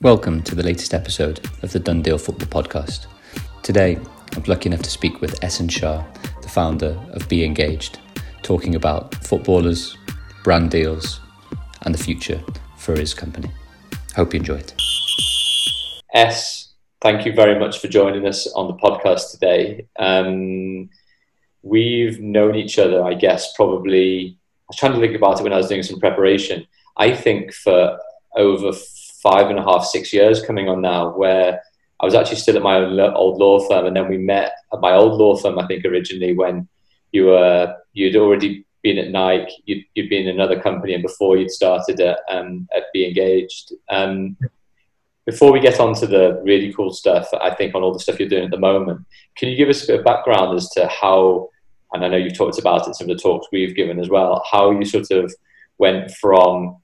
Welcome to the latest episode of the Done Deal Football Podcast. Today, I'm lucky enough to speak with Essen Shah, the founder of Be Engaged, talking about footballers, brand deals, and the future for his company. Hope you enjoy it. S, thank you very much for joining us on the podcast today. Um, we've known each other, I guess, probably. I was trying to think about it when I was doing some preparation. I think for over five and a half, six years coming on now, where I was actually still at my old law firm, and then we met at my old law firm. I think originally when you were you'd already been at Nike, you'd, you'd been in another company, and before you'd started at um, at Be Engaged. Um, before we get on to the really cool stuff, I think on all the stuff you're doing at the moment, can you give us a bit of background as to how? And I know you've talked about it in some of the talks we've given as well. How you sort of went from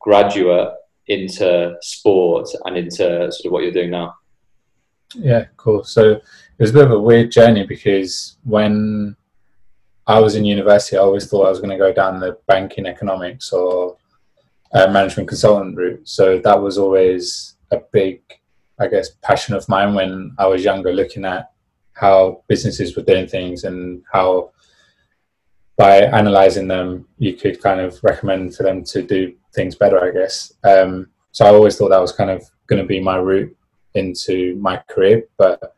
graduate into sport and into sort of what you're doing now? Yeah, cool. So it was a bit of a weird journey because when I was in university, I always thought I was going to go down the banking economics or uh, management consultant route. So that was always a big, I guess, passion of mine when I was younger, looking at how businesses were doing things and how by analyzing them, you could kind of recommend for them to do things better, I guess. Um, so I always thought that was kind of going to be my route into my career. But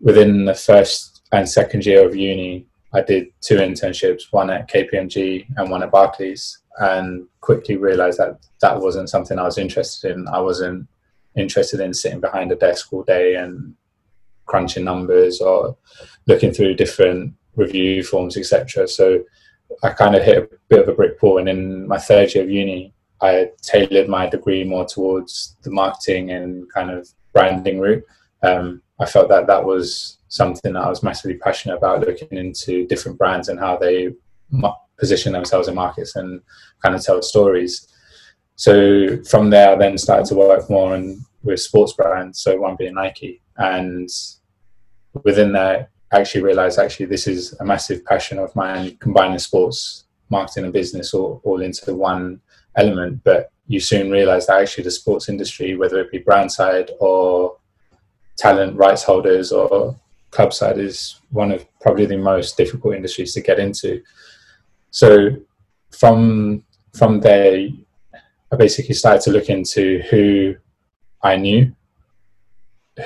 within the first and second year of uni, I did two internships, one at KPMG and one at Barclays, and quickly realized that that wasn't something I was interested in. I wasn't interested in sitting behind a desk all day and crunching numbers or looking through different review forms, etc. So I kind of hit a bit of a brick wall. And in my third year of uni, I tailored my degree more towards the marketing and kind of branding route. Um, I felt that that was something that I was massively passionate about, looking into different brands and how they position themselves in markets and kind of tell stories. So from there, I then started to work more on, with sports brands. So one being Nike, and within that, actually realized actually this is a massive passion of mine, combining sports, marketing, and business all, all into one element, but you soon realize that actually the sports industry, whether it be brand side or talent rights holders or club side, is one of probably the most difficult industries to get into. So from from there, I basically started to look into who I knew,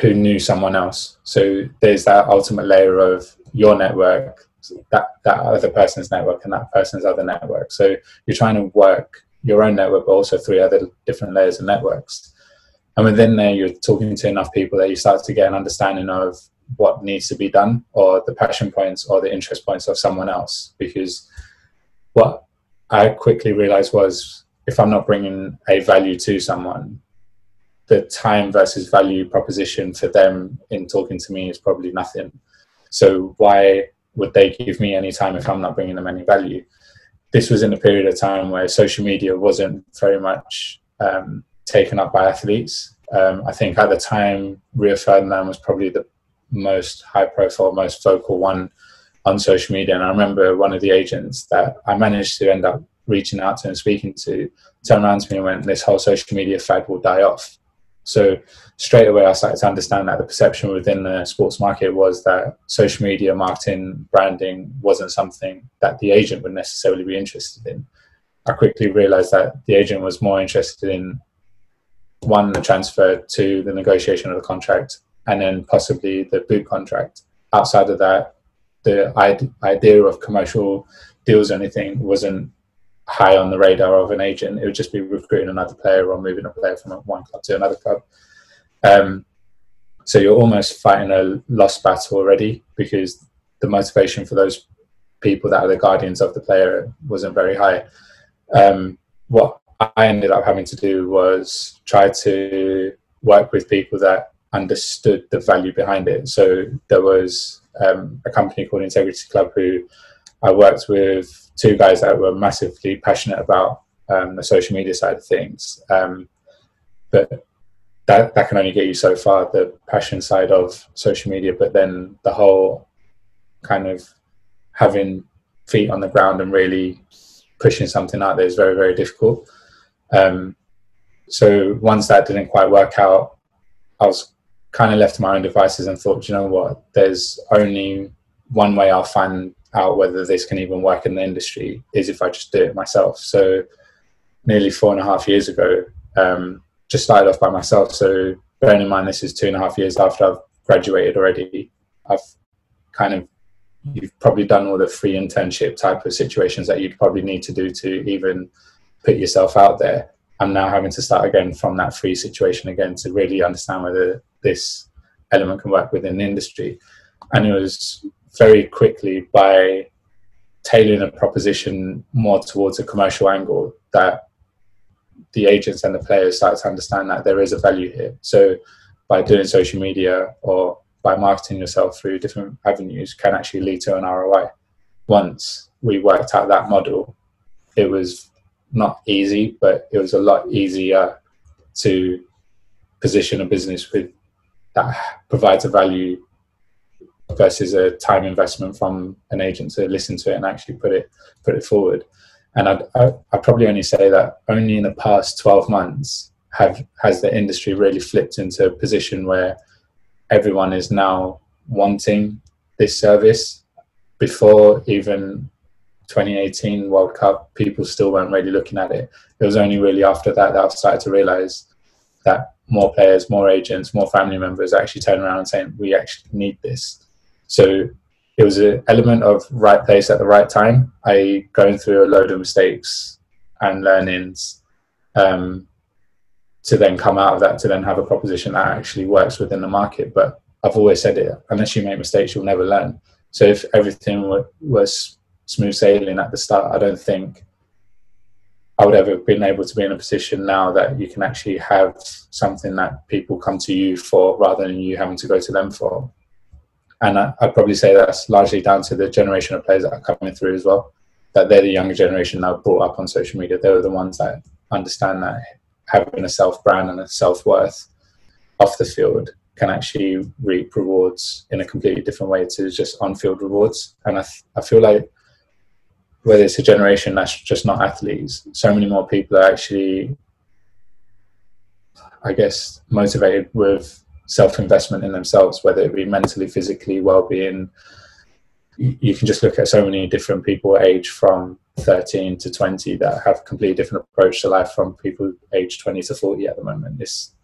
who knew someone else. So there's that ultimate layer of your network, that that other person's network, and that person's other network. So you're trying to work your own network, but also three other different layers of networks. And within there, you're talking to enough people that you start to get an understanding of what needs to be done or the passion points or the interest points of someone else. Because what I quickly realized was if I'm not bringing a value to someone, the time versus value proposition for them in talking to me is probably nothing. So why would they give me any time if I'm not bringing them any value? this was in a period of time where social media wasn't very much um, taken up by athletes. Um, I think at the time, Rio Ferdinand was probably the most high profile, most vocal one on social media. And I remember one of the agents that I managed to end up reaching out to and speaking to turned around to me and went, This whole social media fad will die off. So straight away, I started to understand that the perception within the sports market was that social media marketing, branding wasn't something that the agent would necessarily be interested in. I quickly realized that the agent was more interested in one, the transfer, two, the negotiation of the contract, and then possibly the boot contract. Outside of that, the idea of commercial deals or anything wasn't high on the radar of an agent. It would just be recruiting another player or moving a player from one club to another club. Um, so you're almost fighting a lost battle already because the motivation for those people that are the guardians of the player wasn't very high. Um, what I ended up having to do was try to work with people that understood the value behind it. So there was um, a company called Integrity Club who I worked with two guys that were massively passionate about um, the social media side of things. Um, but that that can only get you so far, the passion side of social media. But then the whole kind of having feet on the ground and really pushing something out there is very very difficult. Um, so once that didn't quite work out, I was kind of left to my own devices and thought, you know what, there's only one way I'll find out whether this can even work in the industry is if I just do it myself. So nearly four and a half years ago, um, just started off by myself. So bearing in mind this is two and a half years after I've graduated already, I've kind of you've probably done all the free internship type of situations that you'd probably need to do to even put yourself out there. I'm now having to start again from that free situation again to really understand whether this element can work within the industry. And it was very quickly by tailoring a proposition more towards a commercial angle that the agents and the players start to understand that there is a value here. So by doing social media or by marketing yourself through different avenues can actually lead to an ROI. Once we worked out that model, it was not easy, but it was a lot easier to position a business with that provides a value versus a time investment from an agent to listen to it and actually put it put it forward. And I'd, I'd probably only say that only in the past 12 months have has the industry really flipped into a position where everyone is now wanting this service. Before even 2018 World Cup, people still weren't really looking at it. It was only really after that that I started to realize that more players, more agents, more family members actually turn around and saying, "We actually need this." So it was an element of right place at the right time. I going through a load of mistakes and learnings um, to then come out of that to then have a proposition that actually works within the market. But I've always said it: unless you make mistakes, you'll never learn. So if everything was smooth sailing at the start, I don't think I would ever have been able to be in a position now that you can actually have something that people come to you for rather than you having to go to them for. And I, would probably say that's largely down to the generation of players that are coming through as well. That they're the younger generation now brought up on social media. They were the ones that understand that having a self brand and a self worth off the field can actually reap rewards in a completely different way to just on field rewards. And I, I feel like whether it's a generation that's just not athletes, so many more people are actually, I guess, motivated with self investment in themselves, whether it be mentally, physically, well being. You can just look at so many different people age from 13 to 20 that have completely different approach to life from people age 20 to 40 at the moment. It's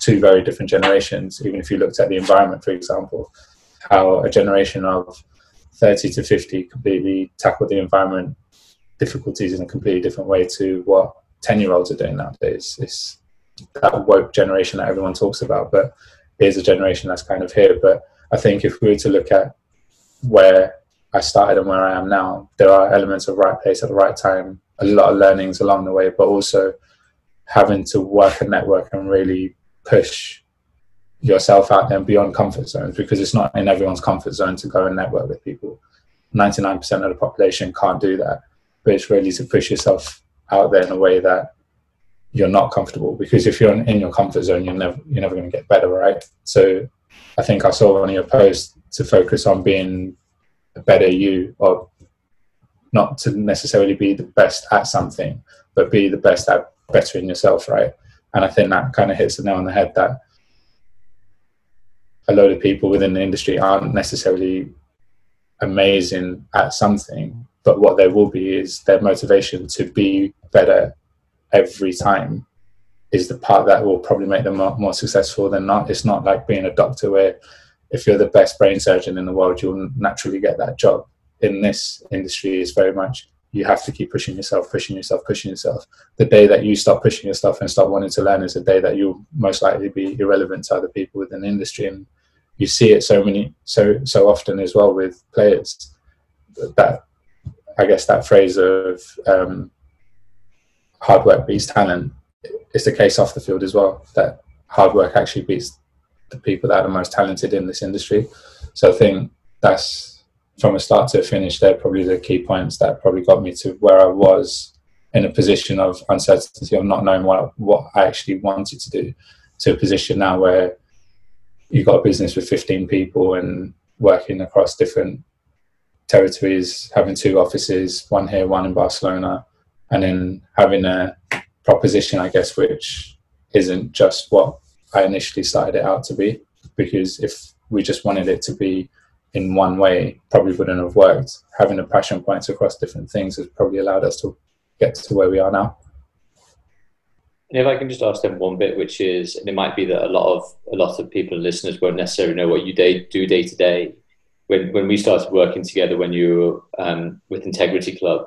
two very different generations. Even if you looked at the environment, for example, how a generation of 30 to 50 completely tackle the environment difficulties in a completely different way to what 10 year olds are doing nowadays. It's that woke generation that everyone talks about, but here's a generation that's kind of here. But I think if we were to look at where I started and where I am now, there are elements of right place at the right time, a lot of learnings along the way, but also having to work a network and really push yourself out there and beyond comfort zones because it's not in everyone's comfort zone to go and network with people. 99% of the population can't do that, but it's really to push yourself out there in a way that you're not comfortable because if you're in your comfort zone, you're never you're never going to get better, right? So I think I saw one of your posts to focus on being a better you or not to necessarily be the best at something, but be the best at bettering yourself, right? And I think that kind of hits the nail on the head that a load of people within the industry aren't necessarily amazing at something, but what there will be is their motivation to be better every time is the part that will probably make them more, more successful than not. It's not like being a doctor where if you're the best brain surgeon in the world, you'll naturally get that job. In this industry, is very much you have to keep pushing yourself, pushing yourself, pushing yourself. The day that you stop pushing yourself and stop wanting to learn is the day that you'll most likely be irrelevant to other people within the industry. And you see it so many so so often as well with players that I guess that phrase of um, hard work beats talent is the case off the field as well. That hard work actually beats the people that are most talented in this industry. So I think that's from a start to a finish. They're probably the key points that probably got me to where I was in a position of uncertainty of not knowing what what I actually wanted to do, to a position now where you've got a business with 15 people and working across different territories, having two offices, one here, one in Barcelona, and then having a proposition, I guess, which isn't just what I initially started it out to be. Because if we just wanted it to be in one way, probably wouldn't have worked. Having the passion points across different things has probably allowed us to get to where we are now. And if I can just ask them one bit, which is, and it might be that a lot of a lot of people and listeners won't necessarily know what you day, do day to day. When when we started working together, when you were um, with Integrity Club,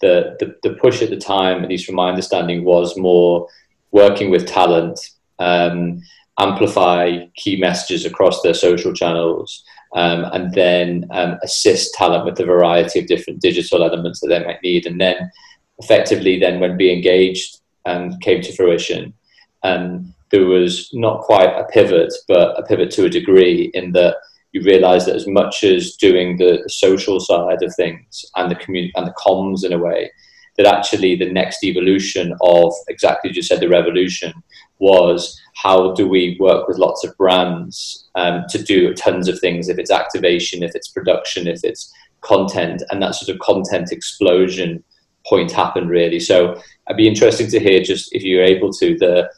the, the the push at the time, at least from my understanding, was more working with talent, um, amplify key messages across their social channels, um, and then um, assist talent with a variety of different digital elements that they might need, and then effectively, then when Be Engaged um, came to fruition, um, there was not quite a pivot, but a pivot to a degree in that you realize that as much as doing the, social side of things and the community and the comms in a way, that actually the next evolution of exactly as you said the revolution was how do we work with lots of brands um, to do tons of things if it's activation if it's production if it's content and that sort of content explosion point happened really. So i'd be interesting to hear just if you're able to the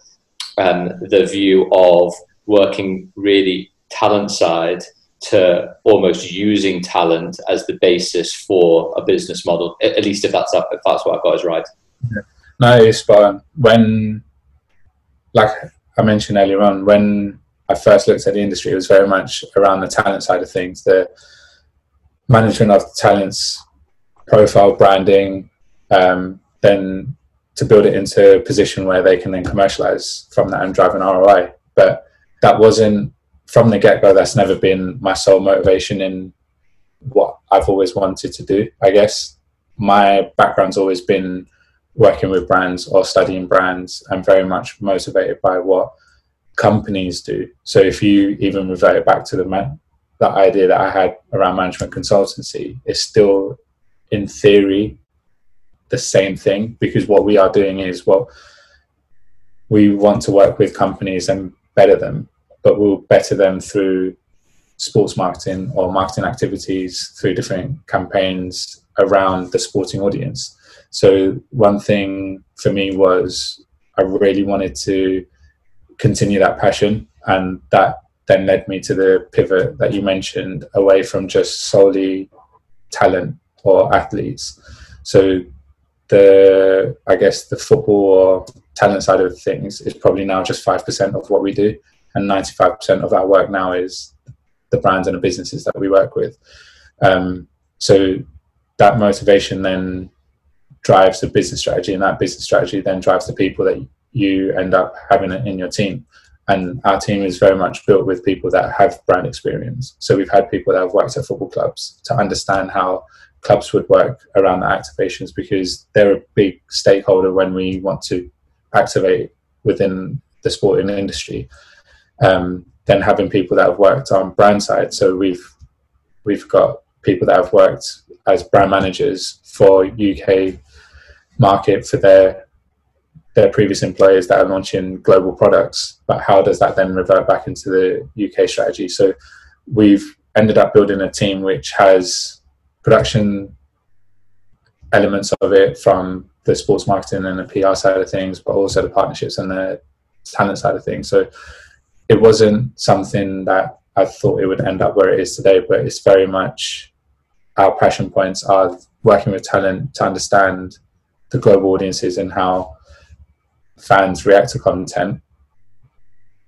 um, the view of working really talent side to almost using talent as the basis for a business model. At least if that's up, if that's what I've got is right. Yeah. No. When, like I mentioned earlier on, when I first looked at the industry, it was very much around the talent side of things, the management of the talents, profile, branding, um, then to build it into a position where they can then commercialize from that and drive an ROI. But that wasn't from the get go, that's never been my sole motivation in what I've always wanted to do. I guess my background's always been working with brands or studying brands. I'm very much motivated by what companies do. So if you even revert it back to the man, that idea that I had around management consultancy, it's still in theory the same thing because what we are doing is what we want to work with companies and better them but we'll better them through sports marketing or marketing activities through different campaigns around the sporting audience. So one thing for me was I really wanted to continue that passion and that then led me to the pivot that you mentioned away from just solely talent or athletes. So the I guess the football or talent side of things is probably now just five percent of what we do and 95% of our work now is the brands and the businesses that we work with. Um, so that motivation then drives the business strategy, and that business strategy then drives the people that you end up having in your team. And our team is very much built with people that have brand experience. So we've had people that have worked at football clubs to understand how clubs would work around the activations because they're a big stakeholder when we want to activate within the sporting industry um, then having people that have worked on brand side. So we've we've got people that have worked as brand managers for UK market for their their previous employers that are launching global products. But how does that then revert back into the UK strategy? So we've ended up building a team which has production elements of it from the sports marketing and the PR side of things, but also the partnerships and the talent side of things. So it wasn't something that I thought it would end up where it is today, but it's very much our passion points are working with talent to understand the global audiences and how fans react to content,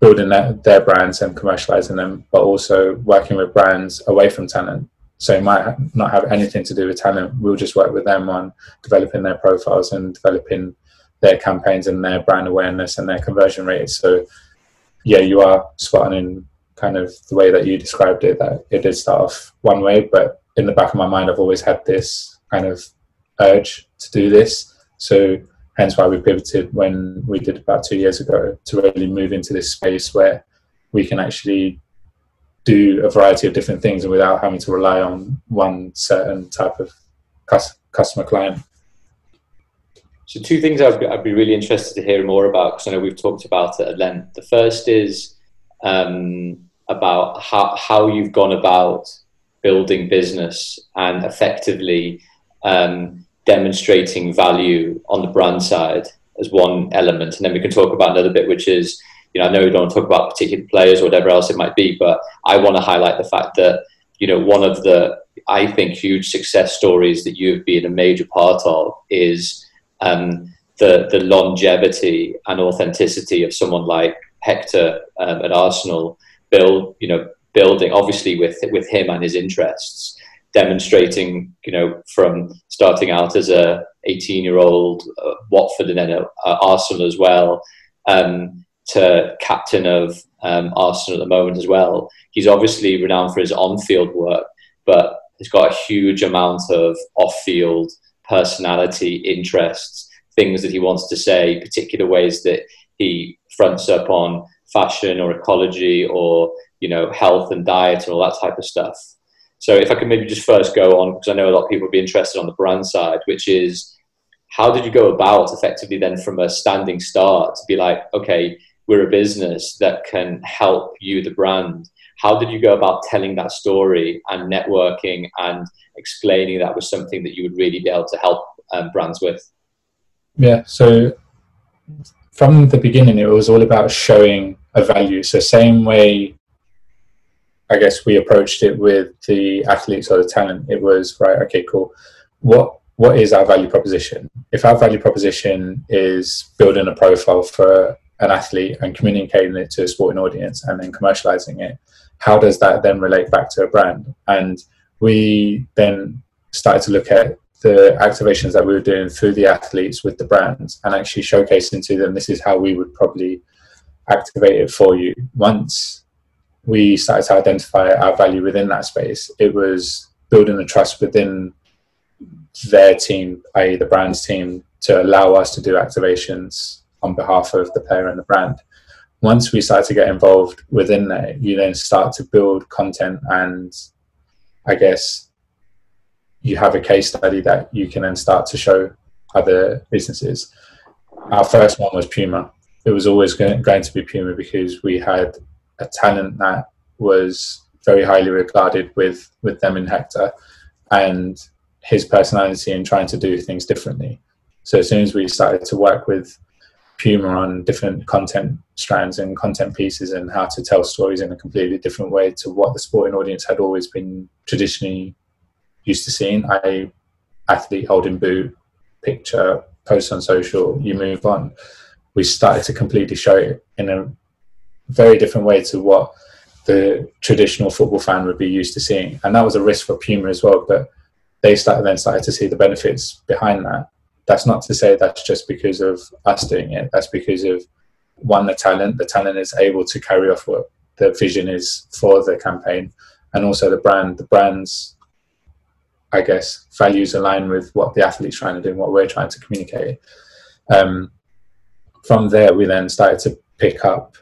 building their, their brands and commercializing them, but also working with brands away from talent. So it might not have anything to do with talent. We'll just work with them on developing their profiles and developing their campaigns and their brand awareness and their conversion rates. So yeah, you are spot on in kind of the way that you described it. That it did start off one way, but in the back of my mind, I've always had this kind of urge to do this. So hence why we pivoted when we did about two years ago to really move into this space where we can actually do a variety of different things and without having to rely on one certain type of customer client. So, two things I'd be, I'd be really interested to hear more about because I know we've talked about it at length. The first is um, about how, how you've gone about building business and effectively um, demonstrating value on the brand side as one element, and then we can talk about another bit, which is you know I know we don't talk about particular players or whatever else it might be, but I want to highlight the fact that you know one of the I think huge success stories that you've been a major part of is um, the the longevity and authenticity of someone like Hector um, at Arsenal. Build you know building obviously with with him and his interests demonstrating, you know, from starting out as a 18 year old uh, Watford and then uh, Arsenal as well, um, to captain of um, Arsenal at the moment as well. He's obviously renowned for his on field work, but he's got a huge amount of off field personality, interests, things that he wants to say, particular ways that he fronts up on fashion or ecology or you know health and diet and all that type of stuff. So if I could maybe just first go on, because I know a lot of people would be interested on the brand side, which is how did you go about effectively then from a standing start to be like, okay, we're a business that can help you, the brand. How did you go about telling that story and networking and explaining that was something that you would really be able to help um, brands with? Yeah, so from the beginning, it was all about showing a value. So, same way I guess we approached it with the athletes or the talent. It was right. Okay, cool. What what is our value proposition? If our value proposition is building a profile for an athlete and communicating it to a sporting audience and then commercializing it, how does that then relate back to a brand? And we then started to look at the activations that we were doing through the athletes with the brands and actually showcasing to them this is how we would probably activate it for you. Once we started to identify our value within that space. It was building the trust within their team, i.e., the brand's team, to allow us to do activations on behalf of the player and the brand. Once we start to get involved within that, you then start to build content and I guess you have a case study that you can then start to show other businesses. Our first one was Puma. It was always going to be Puma because we had a talent that was very highly regarded with with them in Hector, and his personality and trying to do things differently. So as soon as we started to work with Puma on different content strands and content pieces and how to tell stories in a completely different way to what the sporting audience had always been traditionally used to seeing, I athlete holding boot, picture, post on social, you move on. We started to completely show it in a very different way to what the traditional football fan would be used to seeing. And that was a risk for Puma as well. But they started then started to see the benefits behind that. That's not to say that's just because of us doing it. That's because of one, the talent. The talent is able to carry off what the vision is for the campaign, and also the brand. The brand's, I guess, values align with what the athlete's trying to do and what we're trying to communicate. Um, from there, we then started to pick up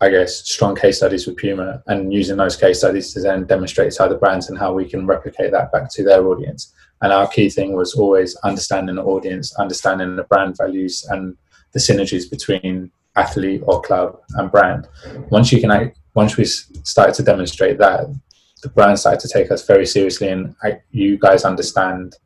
I guess, strong case studies with Puma and using those case studies to then demonstrate to other brands and how we can replicate that back to their audience. And our key thing was always understanding the audience, understanding the brand values and the synergies between athlete or club and brand. Once you can, once we started to demonstrate that, the brand started to take us very seriously, and you guys understand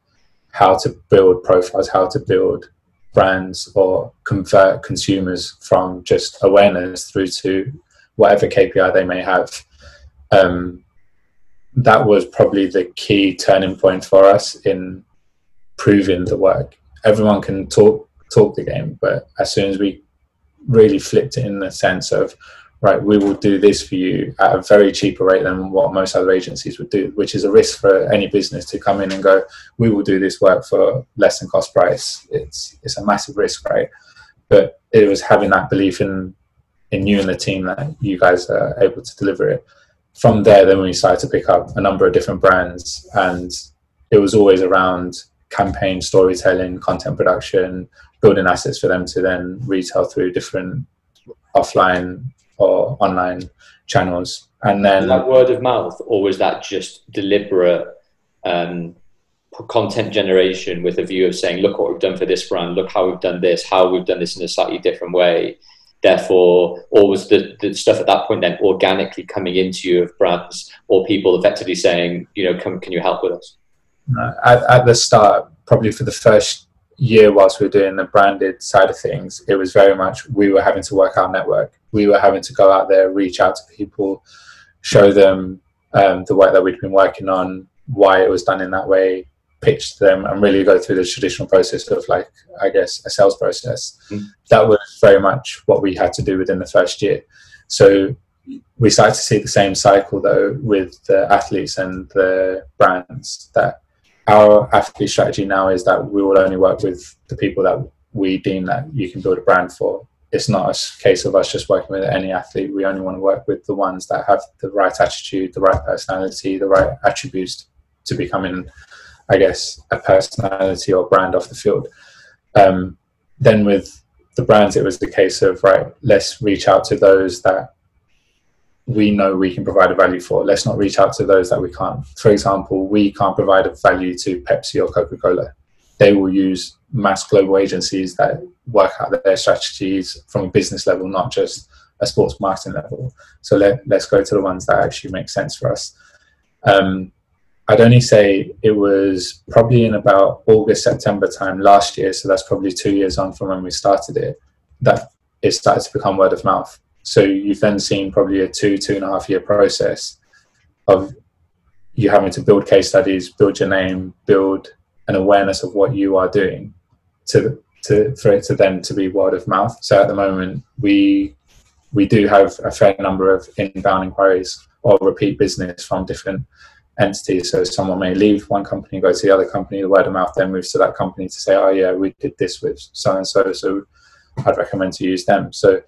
how to build profiles, how to build brands or convert consumers from just awareness through to whatever KPI they may have. Um, that was probably the key turning point for us in proving the work. Everyone can talk talk the game, but as soon as we really flipped it in the sense of right, we will do this for you at a very cheaper rate than what most other agencies would do, which is a risk for any business to come in and go, we will do this work for less than cost price. It's it's a massive risk, right? But it was having that belief in in you and the team that you guys are able to deliver it. From there, then we started to pick up a number of different brands, and it was always around campaign storytelling, content production, building assets for them to then retail through different offline or online channels. And then that word of mouth, or was that just deliberate um, content generation with a view of saying, look what we've done for this brand, look how we've done this, how we've done this in a slightly different way. Therefore, or was the, the stuff at that point then organically coming into you of brands or people effectively saying, you know, come, can you help with us? at, at the start, probably for the first year whilst we were doing the branded side of things, it was very much we were having to work our network. We were having to go out there, reach out to people, show them um, the work that we'd been working on, why it was done in that way, pitch to them, and really go through the traditional process of like, I guess, a sales process. Mm. That was very much what we had to do within the first year. So we started to see the same cycle though with the athletes and the brands that our athlete strategy now is that we will only work with the people that we deem that you can build a brand for. It's not a case of us just working with any athlete. We only want to work with the ones that have the right attitude, the right personality, the right attributes to becoming, I guess, a personality or brand off the field. Um, then with the brands, it was the case of right, let's reach out to those that we know we can provide a value for. Let's not reach out to those that we can't. For example, we can't provide a value to Pepsi or Coca Cola. They will use mass global agencies that work out their strategies from a business level, not just a sports marketing level. So let, let's go to the ones that actually make sense for us. Um, I'd only say it was probably in about August, September time last year. So that's probably two years on from when we started it, that it started to become word of mouth so you've then seen probably a two, two and a half year process of you having to build case studies, build your name, build an awareness of what you are doing to to for it to then to be word of mouth. So at the moment we we do have a fair number of inbound inquiries or repeat business from different entities. So someone may leave one company, go to the other company, the word of mouth then moves to that company to say, Oh yeah, we did this with so and so, so I'd recommend to use them. So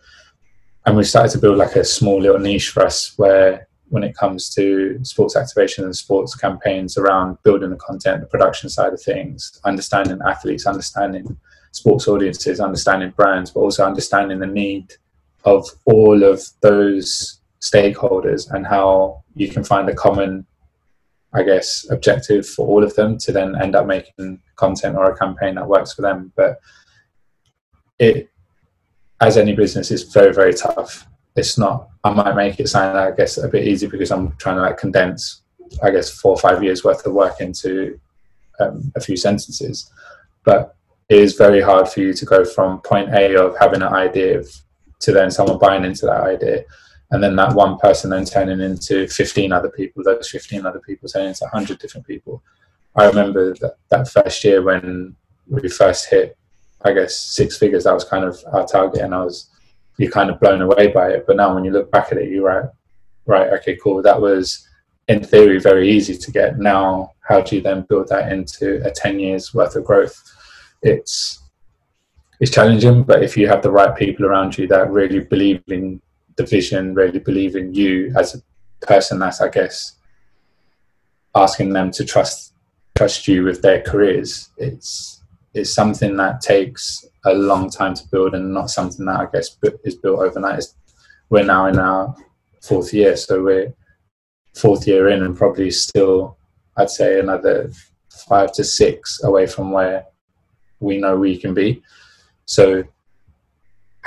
and we've started to build like a small little niche for us where when it comes to sports activation and sports campaigns around building the content, the production side of things, understanding athletes, understanding sports audiences, understanding brands, but also understanding the need of all of those stakeholders and how you can find a common, I guess, objective for all of them to then end up making content or a campaign that works for them. But it as any business, is very very tough. It's not. I might make it sound, I guess, a bit easy because I'm trying to like condense, I guess, four or five years worth of work into um, a few sentences. But it is very hard for you to go from point A of having an idea of, to then someone buying into that idea, and then that one person then turning into 15 other people. Those 15 other people turning into 100 different people. I remember that, that first year when we first hit I guess six figures. That was kind of our target, and I was you're kind of blown away by it. But now when you look back at it, you're right, right, okay, cool. That was in theory very easy to get. Now, how do you then build that into a ten years worth of growth? It's it's challenging, but if you have the right people around you that really believe in the vision, really believe in you as a person, that's I guess asking them to trust trust you with their careers. It's it's something that takes a long time to build and not something that I guess is built overnight. We're now in our fourth year, so we're fourth year in and probably still, I'd say, another five to six away from where we know we can be. So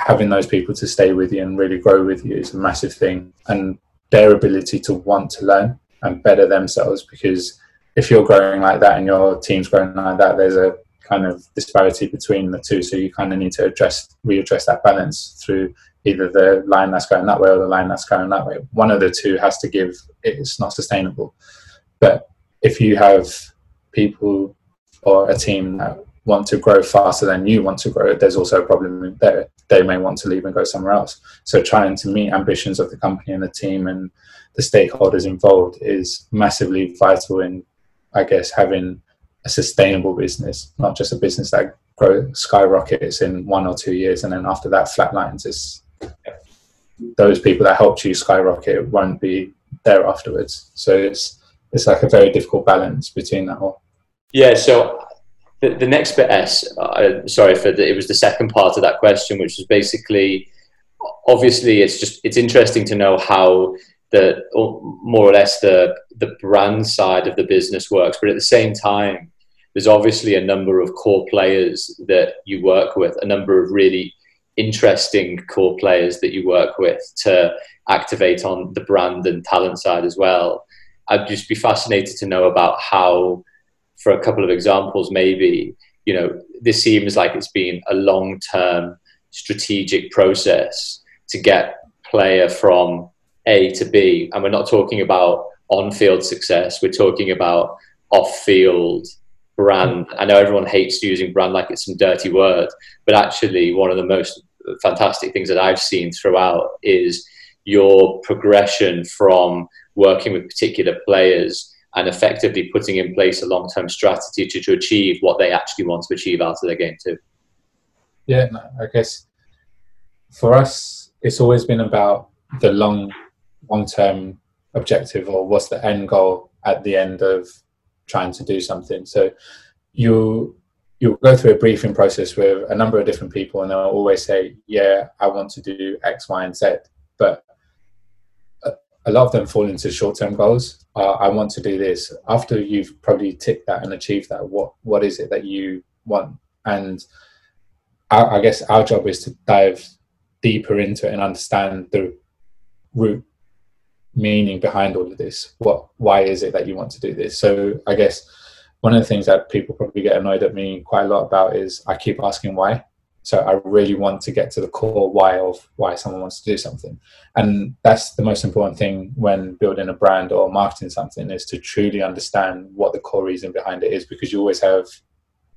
having those people to stay with you and really grow with you is a massive thing, and their ability to want to learn and better themselves because if you're growing like that and your team's growing like that, there's a kind of disparity between the two. So you kind of need to address readdress that balance through either the line that's going that way or the line that's going that way. One of the two has to give. It's not sustainable. But if you have people or a team that want to grow faster than you want to grow, there's also a problem there. They may want to leave and go somewhere else. So trying to meet ambitions of the company and the team and the stakeholders involved is massively vital in, I guess, having a sustainable business, not just a business that grows skyrockets in one or two years and then after that flatlines. Is those people that helped you skyrocket won't be there afterwards. So it's it's like a very difficult balance between that all. Yeah. So the, the next bit, S. Uh, sorry for the, it was the second part of that question, which was basically obviously it's just it's interesting to know how the more or less the the brand side of the business works, but at the same time there's obviously a number of core players that you work with, a number of really interesting core players that you work with to activate on the brand and talent side as well. I'd just be fascinated to know about how, for a couple of examples, maybe you know, this seems like it's been a long term strategic process to get player from A to B. And we're not talking about on field success, we're talking about off field brand. I know everyone hates using brand like it's some dirty word, but actually, one of the most fantastic things that I've seen throughout is your progression from working with particular players and effectively putting in place a long term strategy to, to achieve what they actually want to achieve out of their game, too. Yeah, I guess for us, it's always been about the long, long term objective or what's the end goal at the end of trying to do something. So you you'll go through a briefing process with a number of different people, and they'll always say, "Yeah, I want to do X, Y, and Z," but a lot of them fall into short-term goals. Uh, I want to do this. After you've probably ticked that and achieved that, what what is it that you want? And I, I guess our job is to dive deeper into it and understand the root meaning behind all of this. What why is it that you want to do this? So I guess one of the things that people probably get annoyed at me quite a lot about is I keep asking why. So I really want to get to the core why of why someone wants to do something. And that's the most important thing when building a brand or marketing something is to truly understand what the core reason behind it is because you always have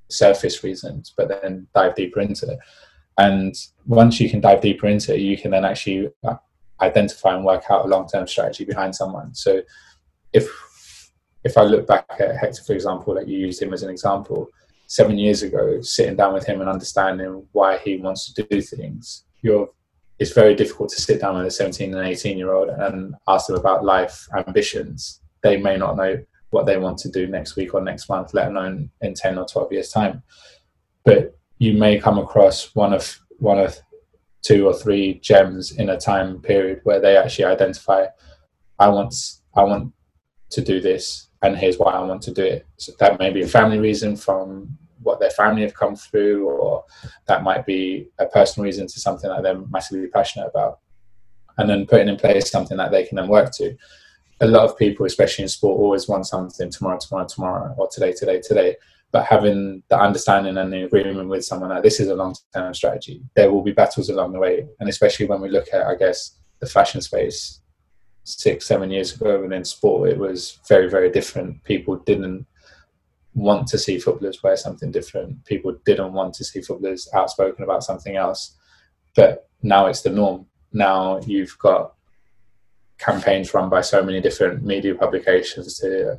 surface reasons, but then dive deeper into it. And once you can dive deeper into it, you can then actually uh, identify and work out a long-term strategy behind someone. So if if I look back at Hector, for example, like you used him as an example, seven years ago, sitting down with him and understanding why he wants to do things, you're it's very difficult to sit down with a 17 and 18 year old and ask them about life ambitions. They may not know what they want to do next week or next month, let alone in 10 or 12 years' time. But you may come across one of one of two or three gems in a time period where they actually identify I want I want to do this and here's why I want to do it. So that may be a family reason from what their family have come through, or that might be a personal reason to something that they're massively passionate about. And then putting in place something that they can then work to. A lot of people, especially in sport, always want something tomorrow, tomorrow, tomorrow, or today, today, today. But having the understanding and the agreement with someone that this is a long term strategy, there will be battles along the way. And especially when we look at, I guess, the fashion space, six, seven years ago, and in sport, it was very, very different. People didn't want to see footballers wear something different. People didn't want to see footballers outspoken about something else. But now it's the norm. Now you've got campaigns run by so many different media publications to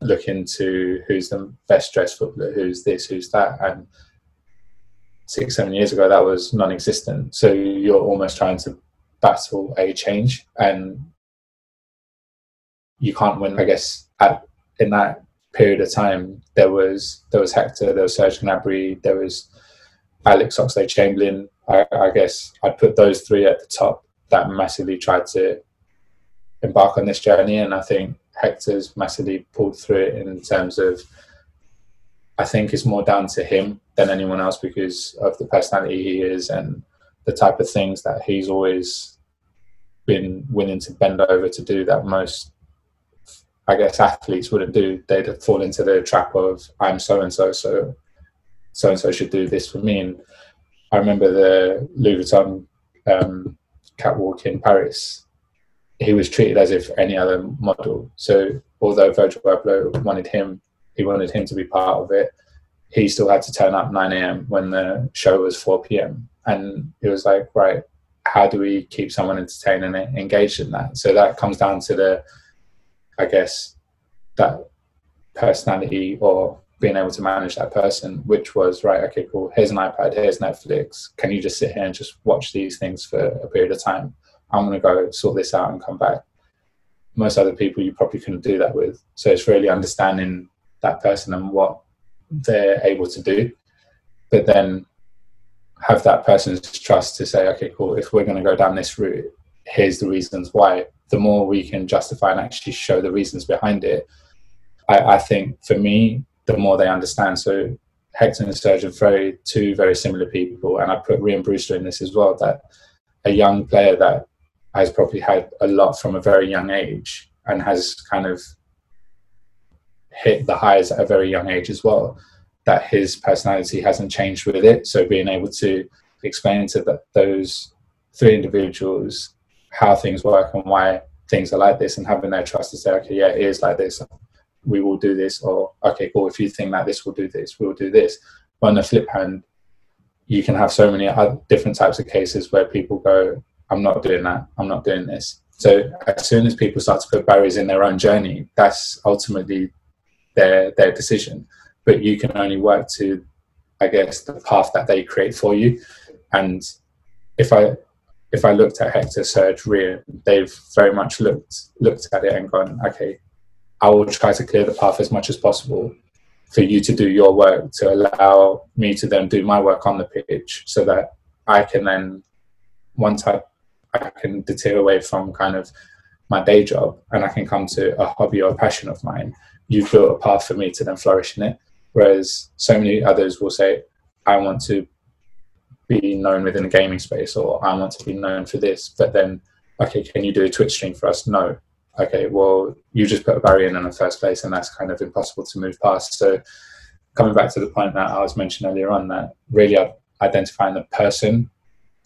look into who's the best dressed footballer, who's this, who's that, and six, seven years ago that was non-existent. So you're almost trying to battle a change, and you can't win. I guess at in that period of time, there was there was Hector, there was Serge Gnabry, there was Alex Oxlade Chamberlain. I, I guess I'd put those three at the top that massively tried to embark on this journey, and I think Hector's massively pulled through it in terms of. I think it's more down to him than anyone else because of the personality he is and the type of things that he's always been willing to bend over to do that most I guess athletes wouldn't do. They'd fall into the trap of I'm so and so, so so and so should do this for me. And I remember the Louis Vuitton um, catwalk in Paris. He was treated as if any other model. So although Virgil Abloh wanted him, he wanted him to be part of it. He still had to turn up 9 a.m. when the show was 4 p.m. And it was like, right, how do we keep someone entertained and engaged in that? So that comes down to the I guess, that personality or being able to manage that person, which was right, okay, cool, here's an iPad, here's Netflix. Can you just sit here and just watch these things for a period of time? I'm to go sort this out and come back. Most other people you probably couldn't do that with. So it's really understanding that person and what they're able to do, but then have that person's trust to say, okay, cool, if we're to go down this route, here's the reasons why the more we can justify and actually show the reasons behind it, I, I think for me, the more they understand. So Hector and Serge are very two very similar people, and I put Rhian Brewster in this as well. That a young player that has probably had a lot from a very young age and has kind of hit the highs at a very young age as well. that his personality hasn't changed with it. So being able to explain to the, those three individuals how things work and why things are like this, and having their trust to say, okay, yeah, it is like this. We will do this, or okay, cool. If you think that this will do this, we'll do this. But on the flip hand, you can have so many other different types of cases where people go, I'm not doing that. I'm not doing this. So as soon as people start to put barriers in their own journey, that's ultimately their their decision. But you can only work to, I guess, the path that they create for you. And if I if I looked at Hector, Serge, Ria, they've very much looked looked at it and gone, okay, I will try to clear the path as much as possible for you to do your work to allow me to then do my work on the pitch so that I can then once I I can deter away from kind of my day job and I can come to a hobby or a passion of mine, you've built a path for me to then flourish in it. Whereas so many others will say, I want to be known within the gaming space or I want to be known for this. But then, okay, can you do a Twitch stream for us? No. Okay, well, you just put a barrier in in the first place and that's kind of impossible to move past. So, coming back to the point that I was mentioning earlier on, that really identifying the person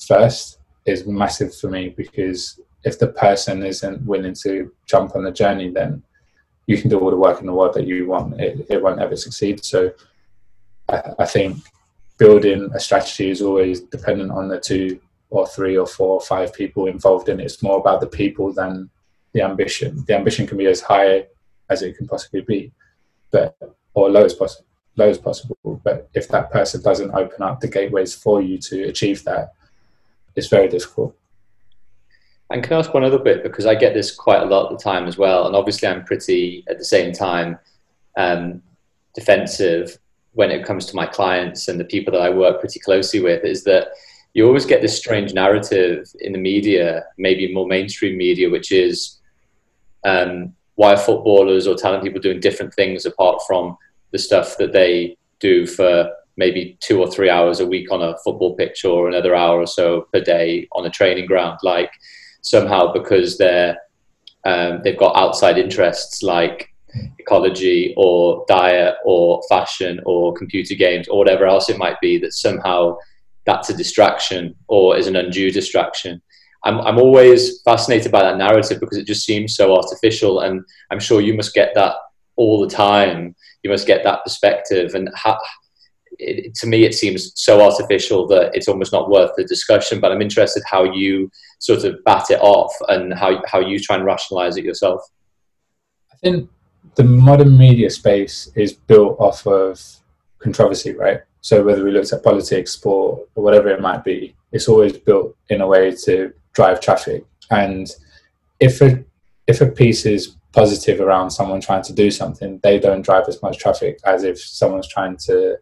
first is massive for me because if the person isn't willing to jump on the journey, then you can do all the work in the world that you want. It, it won't ever succeed. So I, I think building a strategy is always dependent on the two or three or four or five people involved in it. It's more about the people than the ambition. The ambition can be as high as it can possibly be, but or low as possible, low as possible. But if that person doesn't open up the gateways for you to achieve that, it's very difficult. And can I ask one other bit because I get this quite a lot of the time as well, and obviously I'm pretty at the same time um, defensive when it comes to my clients and the people that I work pretty closely with. Is that you always get this strange narrative in the media, maybe more mainstream media, which is um, why are footballers or talent people doing different things apart from the stuff that they do for maybe two or three hours a week on a football pitch or another hour or so per day on a training ground. Like somehow because they're um, they've got outside interests like ecology or diet or fashion or computer games or whatever else it might be that somehow that's a distraction or is an undue distraction. I'm, I'm always fascinated by that narrative because it just seems so artificial and I'm sure you must get that all the time. You must get that perspective and how, it, to me, it seems so artificial that it's almost not worth the discussion. But I'm interested how you sort of bat it off and how how you try and rationalize it yourself. I think the modern media space is built off of controversy, right? So whether we looked at politics, sport, or whatever it might be, it's always built in a way to drive traffic. And if a if a piece is positive around someone trying to do something, they don't drive as much traffic as if someone's trying to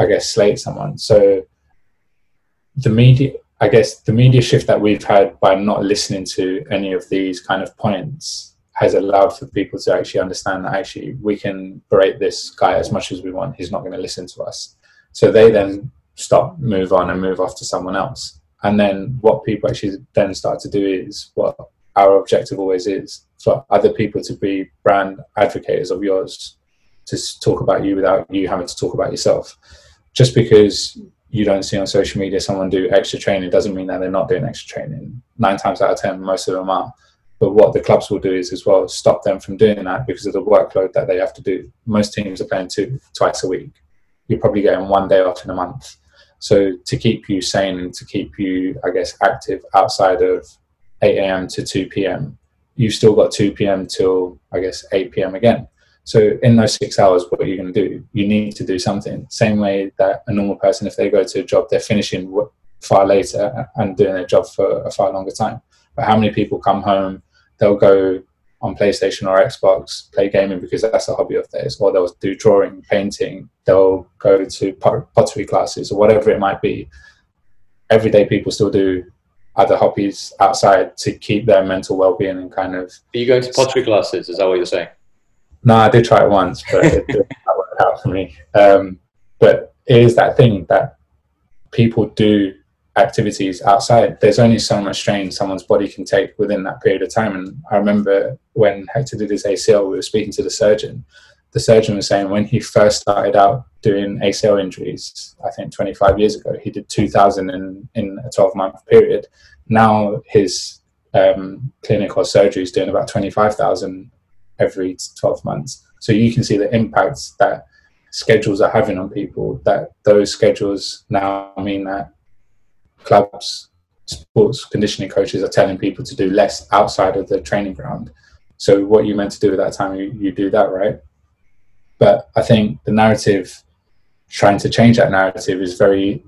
I guess, slate someone. So the media, I guess, the media shift that we've had by not listening to any of these kind of points has allowed for people to actually understand that actually we can berate this guy as much as we want. He's not going to listen to us. So they then stop, move on, and move off to someone else. And then what people actually then start to do is what our objective always is for other people to be brand advocates of yours to talk about you without you having to talk about yourself just because you don't see on social media someone do extra training doesn't mean that they're not doing extra training. Nine times out of ten, most of them are. But what the clubs will do is as well stop them from doing that because of the workload that they have to do. Most teams are playing two twice a week. You're probably getting one day off in a month. So to keep you sane and to keep you, I guess, active outside of 8 a.m. to 2 p.m., you've still got 2 p.m. till I guess 8 p.m. again. So in those six hours, what are you going to do? You need to do something. Same way that a normal person, if they go to a job, they're finishing far later and doing their job for a far longer time. But how many people come home? They'll go on PlayStation or Xbox, play gaming because that's a hobby of theirs, or they'll do drawing, painting. They'll go to pottery classes or whatever it might be. Everyday people still do other hobbies outside to keep their mental well-being and kind of. Are you going to pottery classes? Is that what you're saying? No, I did try it once, but it didn't work out for me. Um, but it is that thing that people do activities outside. There's only so much strain someone's body can take within that period of time. And I remember when Hector did his ACL, we were speaking to the surgeon, the surgeon was saying when he first started out doing ACL injuries, I think 25 years ago, he did 2,000 in, in a 12 month period. Now his um, clinic or surgery is doing about 25,000 every 12 months. So you can see the impacts that schedules are having on people, that those schedules now mean that clubs, sports conditioning coaches are telling people to do less outside of the training ground. So what you meant to do at that time, you, you do that, right? But I think the narrative, trying to change that narrative is very,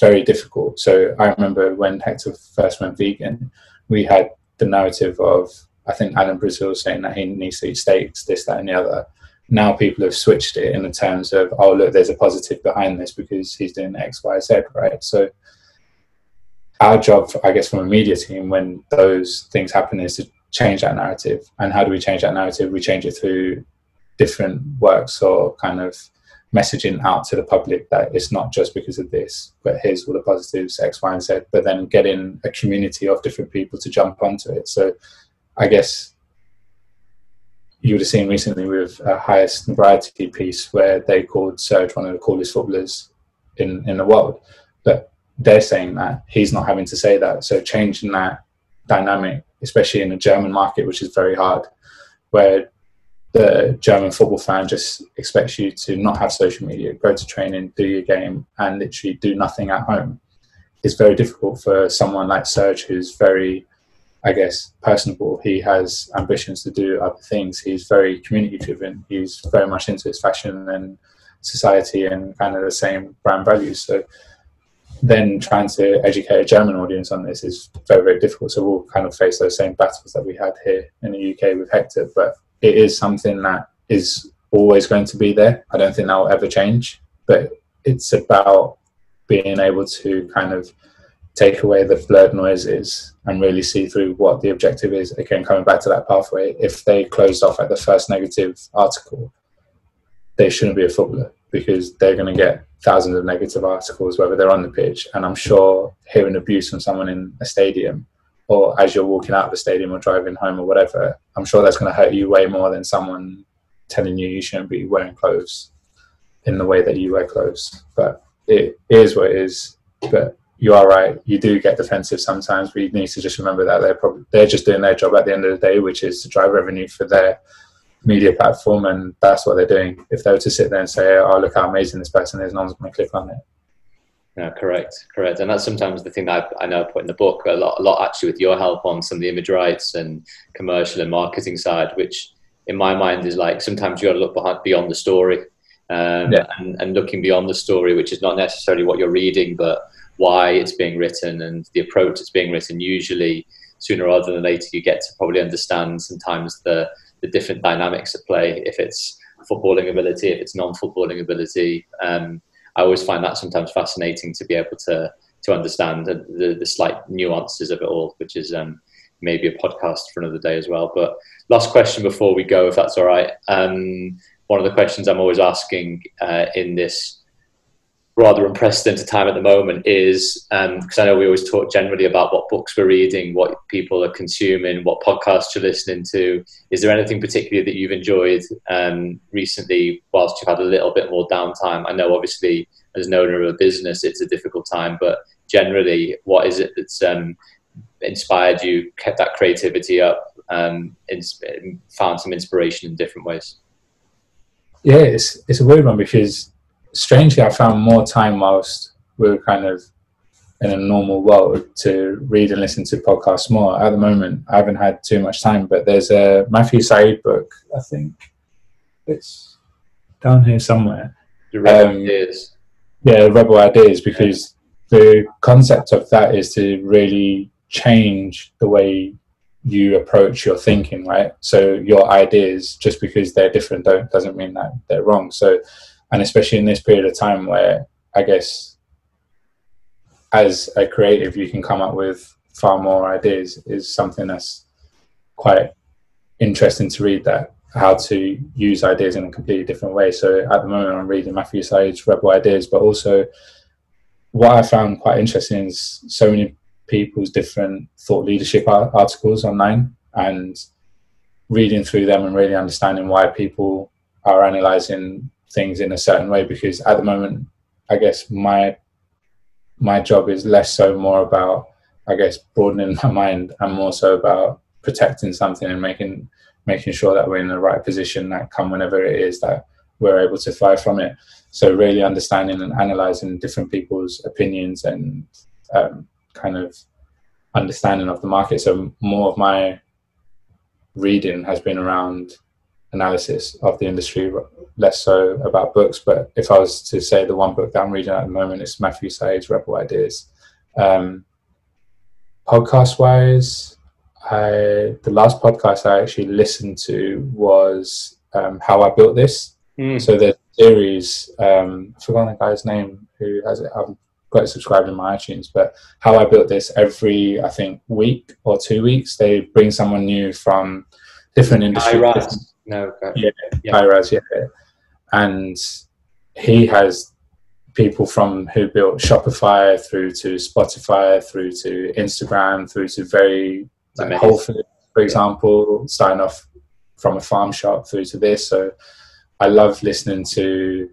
very difficult. So I remember when Hector first went vegan, we had the narrative of, I think Alan Brazil saying that he needs to eat steaks, this, that, and the other. Now people have switched it in the terms of, oh, look, there's a positive behind this because he's doing X, Y, Z, right? So our job, I guess, from a media team, when those things happen, is to change that narrative. And how do we change that narrative? We change it through different works or kind of messaging out to the public that it's not just because of this, but here's all the positives, X, Y, and Z, but then getting a community of different people to jump onto it. So I guess you would have seen recently with a Highsnobiety piece where they called Serge one of the coolest footballers in, in the world. They're saying that he's not having to say that. So changing that dynamic, especially in the German market, which is very hard, where the German football fan just expects you to not have social media, go to training, do your game, and literally do nothing at home. It's very difficult for someone like Serge, who's very, I guess, personable. He has ambitions to do other things. He's very community driven. He's very much into his fashion and society and kind of the same brand values. So then trying to educate a German audience on this is very, very difficult. So we'll kind of face those same battles that we had here in the UK with Hector. But it is something that is always going to be there. I don't think that will ever change, but it's about being able to kind of take away the blurred noises and really see through what the objective is. Again, coming back to that pathway, if they closed off at the first negative article, they shouldn't be a footballer because they're going to get thousands of negative articles, whether they're on the pitch. And I'm sure hearing abuse from someone in a stadium or as you're walking out of the stadium or driving home or whatever, I'm sure that's going to hurt you way more than someone telling you you shouldn't be wearing clothes in the way that you wear clothes. But it is what it is. But you are right. You do get defensive sometimes. We need to just remember that they're probably they're just doing their job at the end of the day, which is to drive revenue for their media platform, and that's what they're doing. If they were to sit there and say, "Oh, look how amazing this person is," no one's going to click on it. Yeah, correct, correct, and that's sometimes the thing that I, I know I put in the book a lot, a lot actually with your help on some of the image rights and commercial and marketing side, which in my mind is like sometimes you got to look behind, beyond the story, um, yeah. and, and looking beyond the story, which is not necessarily what you're reading, but why it's being written and the approach it's being written. Usually, sooner rather than later, you get to probably understand sometimes the the different dynamics at play. If it's footballing ability, if it's non-footballing ability. Um, I always find that sometimes fascinating to be able to to understand the, the, the slight nuances of it all, which is um, maybe a podcast for another day as well. But last question before we go, if that's all right. Um, one of the questions I'm always asking uh, in this rather unprecedented time at the moment is because um, I know we always talk generally about what books we're reading, what people are consuming, what podcasts you're listening to. Is there anything particularly that you've enjoyed um, recently whilst you've had a little bit more downtime? I know obviously as an owner of a business, it's a difficult time, but generally, what is it that's um, inspired you, kept that creativity up, um, found some inspiration in different ways? Yeah, it's, it's a weird one because strangely, I found more time whilst we were kind of in a normal world to read and listen to podcasts more. At the moment, I haven't had too much time, but there's a Matthew Syed book, I think it's down here somewhere. The Rebel um, Ideas. Yeah, Rebel Ideas, because the concept of that is to really change the way you approach your thinking, right? So your ideas, just because they're different, don't doesn't mean that they're wrong. So and especially in this period of time where I guess as a creative you can come up with far more ideas is something that's quite interesting to read that how to use ideas in a completely different way. So at the moment I'm reading Matthew Syed's Rebel Ideas, but also what I found quite interesting is so many people's different thought leadership articles online and reading through them and really understanding why people are analyzing things in a certain way because at the moment, I guess my my job is less so more about I guess broadening my mind and more so about protecting something and making making sure that we're in the right position that come whenever it is that we're able to fly from it. So really understanding and analyzing different people's opinions and um, kind of understanding of the market. So more of my reading has been around analysis of the industry, less so about books. But if I was to say the one book that I'm reading at the moment, it's Matthew Syed's Rebel Ideas. Um, podcast wise, I the last podcast I actually listened to was um, How I Built This. Mm. So the series, um, I forgot the guy's name who has it. I've got it subscribed in my iTunes. But How I Built This every I think week or two weeks they bring someone new from different industries. No, yeah, yeah. yeah, and he has people from who built Shopify through to Spotify through to Instagram through to very like Whole Foods, for example, yeah. starting off from a farm shop through to this. So I love listening to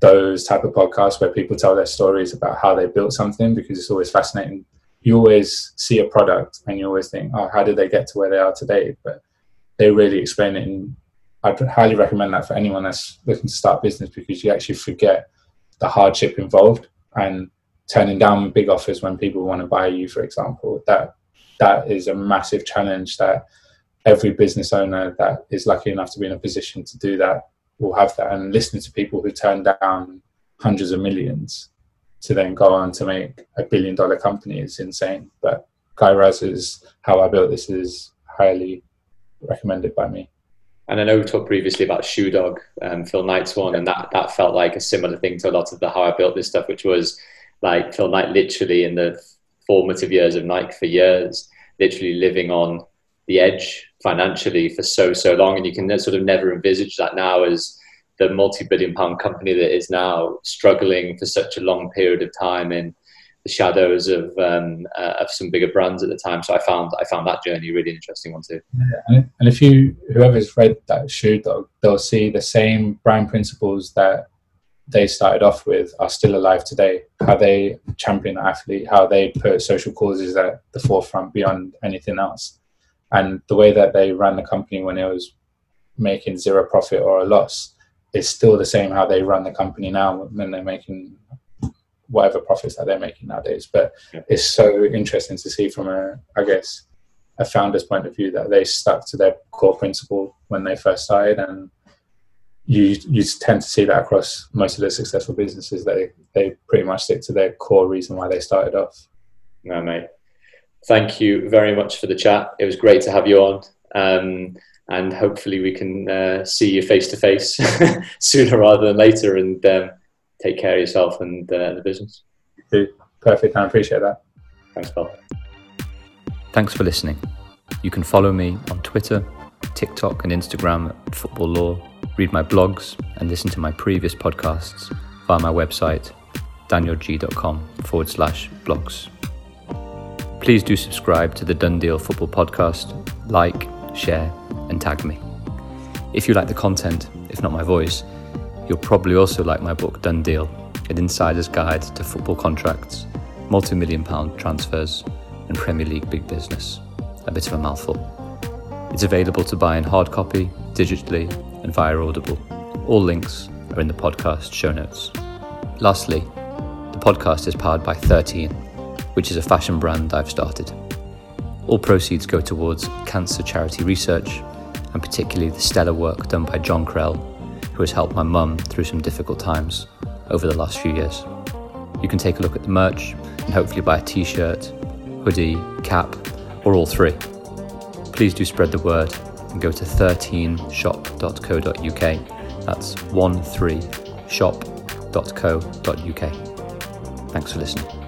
those type of podcasts where people tell their stories about how they built something because it's always fascinating. You always see a product and you always think, oh, how did they get to where they are today? But they really explain it in I'd highly recommend that for anyone that's looking to start business because you actually forget the hardship involved and turning down big offers when people want to buy you, for example. That that is a massive challenge that every business owner that is lucky enough to be in a position to do that will have that. And listening to people who turn down hundreds of millions to then go on to make a billion dollar company is insane. But Guy Raz is How I Built This is highly recommended by me. And I know we talked previously about Shoe Dog, um, Phil Knight's one, and that, that felt like a similar thing to a lot of the How I Built This stuff, which was like Phil Knight literally in the formative years of Nike for years, literally living on the edge financially for so, so long. And you can sort of never envisage that now as the multi billion pound company that is now struggling for such a long period of time in the shadows of um, uh, of some bigger brands at the time. So I found I found that journey really interesting one too. Yeah, and if you whoever's read that shoe dog, they'll see the same brand principles that they started off with are still alive today. How they champion the athlete, how they put social causes at the forefront beyond anything else, and the way that they ran the company when it was making zero profit or a loss is still the same how they run the company now when they're making whatever profits that they're making nowadays. But yeah. it's so interesting to see from a, I guess, a founder's point of view that they stuck to their core principle when they first started, and you you tend to see that across most of the successful businesses. They they pretty much stick to their core reason why they started off. No, mate. Thank you very much for the chat. It was great to have you on. Um, and hopefully we can uh, see you face to face sooner rather than later. And um, take care of yourself and uh, the business. Perfect. I appreciate that. Thanks, Paul. Thanks for listening. You can follow me on Twitter, TikTok, and Instagram at Football Law, read my blogs, and listen to my previous podcasts via my website, danielgeey.com forward slash blogs. Please do subscribe to the Done Deal Football Podcast, like, share, and tag me. If you like the content, if not my voice, You'll probably also like my book Done Deal, an insider's guide to football contracts, multi million pound transfers, and Premier League big business. A bit of a mouthful. It's available to buy in hard copy, digitally, and via Audible. All links are in the podcast show notes. Lastly, the podcast is powered by 13, which is a fashion brand I've started. All proceeds go towards cancer charity research, and particularly the stellar work done by John Krell who has helped my mum through some difficult times over the last few years. You can take a look at the merch and hopefully buy a t shirt, hoodie, cap, or all three. Please do spread the word and go to 13shop.co.uk. That's 13shop.co.uk. Thanks for listening.